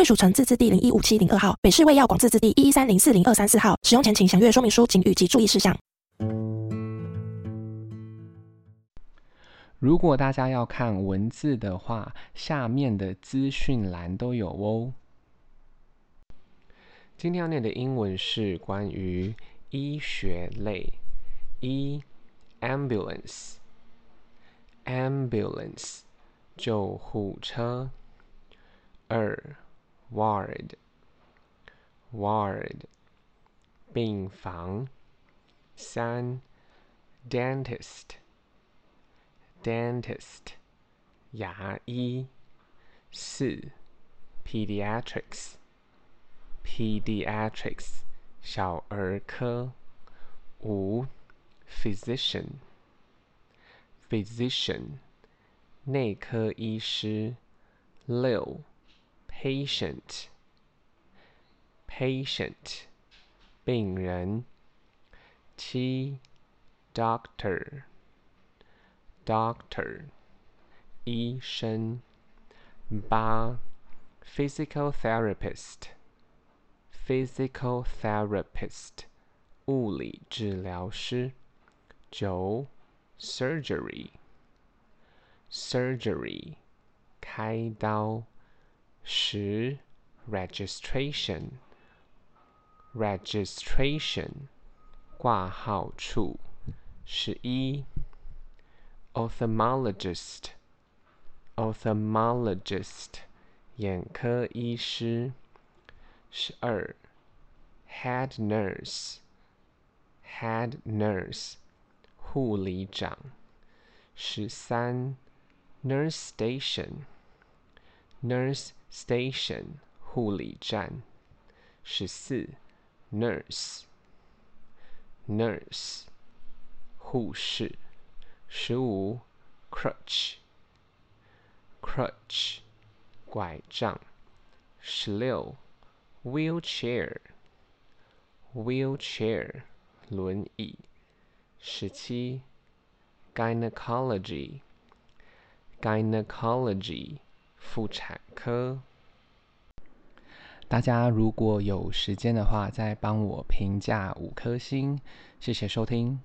贵属城自治地零一五七零二号，北市卫药广自治地一一三零四零二三四号。使用前请详阅说明书请及注意事项。如果大家要看文字的话，下面的资讯栏都有哦。今天要念的英文是关于医学类，一 ambulance，ambulance 救护车，二 ward，ward 病房，三 dentist，dentist 牙医，四 pediatrics。pediatrics 小儿科，五 physician physician 内科医师，六 patient patient 病人，七 doctor doctor 医生，八 physical therapist physical therapist 物理治疗师，九 surgery surgery 开刀， 十 registration registration 挂号处，十一 ophthalmologist ophthalmologist 眼科医师，十二 head nurse head nurse 护理长，十三 nurse station nurse station 护理站，十四 nurse nurse 护士，十五 crutch crutch 拐杖，十六 wheelchair wheelchair 轮椅，十七 gynecology gynecology 妇产科。大家如果有时间的话，再帮我评价五颗星，谢谢收听。